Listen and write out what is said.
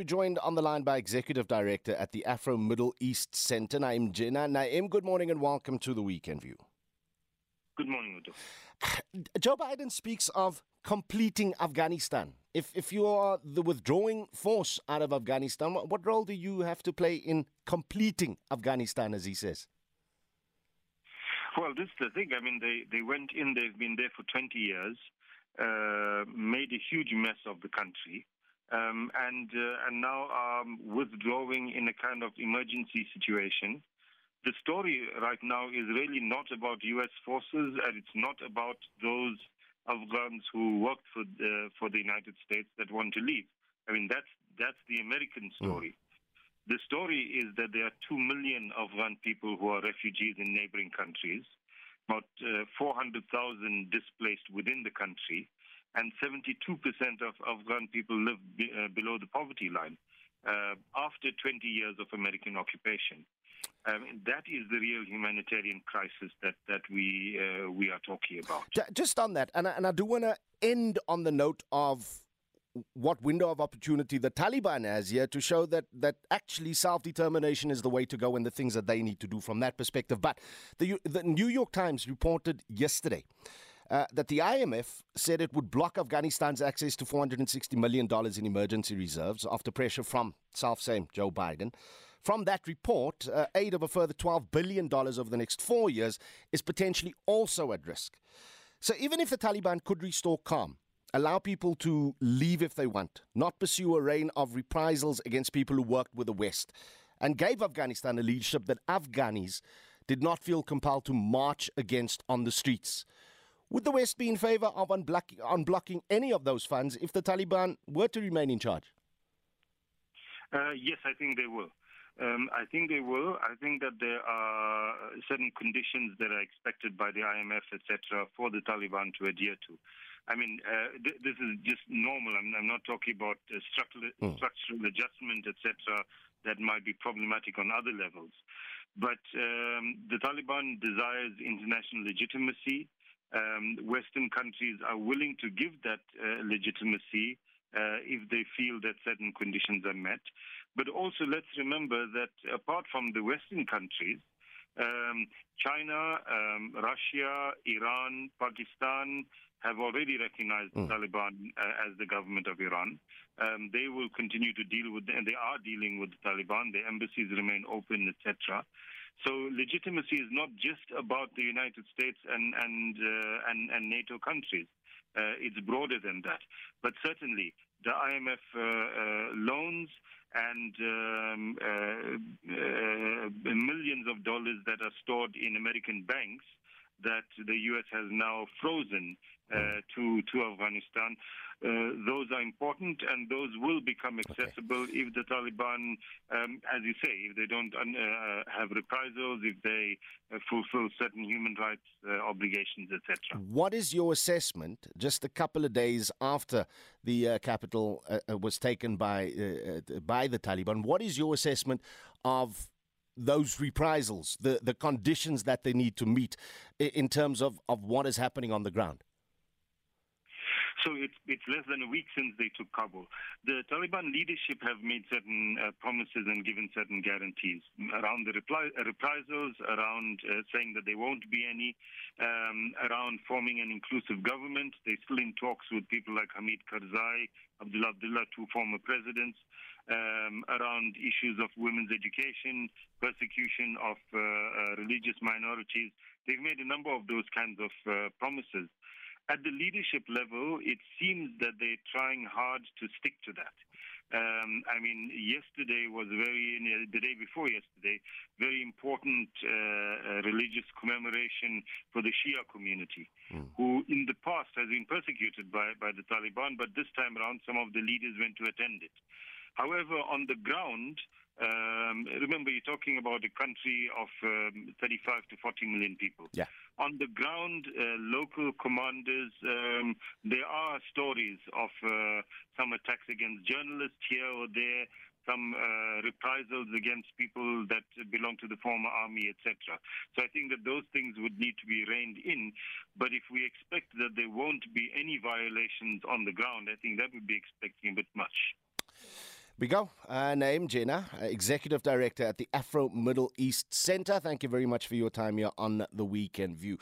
we're joined on the line by Executive Director at the Afro Middle East Center, Na'eem Jeenah. Naim, good morning and welcome to the Weekend View. Good morning, Udo. Joe Biden speaks of completing Afghanistan. If, if you are the withdrawing force out of Afghanistan, what, what role do you have to play in completing Afghanistan, as he says? Well, this is the thing. I mean, they, they went in, they've been there for 20 years, uh, made a huge mess of the country, um, and, uh, and now um, withdrawing in a kind of emergency situation. The story right now is really not about U.S. forces, and it's not about those Afghans who worked for the, for the United States that want to leave. I mean, that's that's the American story. Mm. The story is that there are two million Afghan people who are refugees in neighboring countries, about uh, 400,000 displaced within the country, and 72% of Afghan people live be, uh, below the poverty line uh, after 20 years of American occupation. Um, that is the real humanitarian crisis that that we uh, we are talking about. Just on that, and I, and I do want to end on the note of what window of opportunity the Taliban has here to show that that actually self determination is the way to go and the things that they need to do from that perspective. But the the New York Times reported yesterday. Uh, that the IMF said it would block Afghanistan's access to $460 million in emergency reserves after pressure from self same Joe Biden. From that report, uh, aid of a further $12 billion over the next four years is potentially also at risk. So even if the Taliban could restore calm, allow people to leave if they want, not pursue a reign of reprisals against people who worked with the West, and gave Afghanistan a leadership that Afghanis did not feel compelled to march against on the streets. Would the West be in favor of unblocking, unblocking any of those funds if the Taliban were to remain in charge? Uh, yes, I think they will. Um, I think they will. I think that there are certain conditions that are expected by the IMF, etc., for the Taliban to adhere to. I mean, uh, th- this is just normal. I'm, I'm not talking about uh, structural, mm. structural adjustment, etc., that might be problematic on other levels. But um, the Taliban desires international legitimacy. Um, Western countries are willing to give that uh, legitimacy uh, if they feel that certain conditions are met. But also, let's remember that apart from the Western countries, um, China, um, Russia, Iran, Pakistan have already recognized mm. the Taliban uh, as the government of Iran. Um, they will continue to deal with, and they are dealing with the Taliban. Their embassies remain open, etc. So legitimacy is not just about the United States and and uh, and, and, NATO countries. Uh, it's broader than that. But certainly, the IMF uh, uh, loans and um, uh, uh, millions of dollars that are stored in American banks that the U.S. has now frozen uh, to to Afghanistan. Uh, those are important, and those will become accessible okay. if the Taliban, um, as you say, if they don't uh, have reprisals, if they uh, fulfill certain human rights uh, obligations, etc. What is your assessment? Just a couple of days after the uh, capital was taken by by the Taliban, what is your assessment of those reprisals, the, the conditions that they need to meet in terms of, of what is happening on the ground? So it's, it's less than a week since they took Kabul. The Taliban leadership have made certain uh, promises and given certain guarantees around the reply, uh, reprisals, around uh, saying that there won't be any, um, around forming an inclusive government. They're still in talks with people like Hamid Karzai, Abdullah Abdullah, two former presidents, um, around issues of women's education, persecution of uh, uh, religious minorities. They've made a number of those kinds of uh, promises. At the leadership level, it seems that they're trying hard to stick to that. Um, I mean, yesterday was very, the day before yesterday, very important uh, uh, religious commemoration for the Shia community, mm. who in the past has been persecuted by, by the Taliban, but this time around some of the leaders went to attend it. However, on the ground, um, remember, you're talking about a country of um, 35 to 40 million people. Yeah. On the ground, uh, local commanders, um, there are stories of uh, some attacks against journalists here or there, some uh, reprisals against people that belong to the former army, etc. So I think that those things would need to be reined in. But if we expect that there won't be any violations on the ground, I think that would be expecting a bit much. We go. Uh, Na'eem Jeenah, uh, Executive Director at the Afro Middle East Center. Thank you very much for your time here on the Weekend View.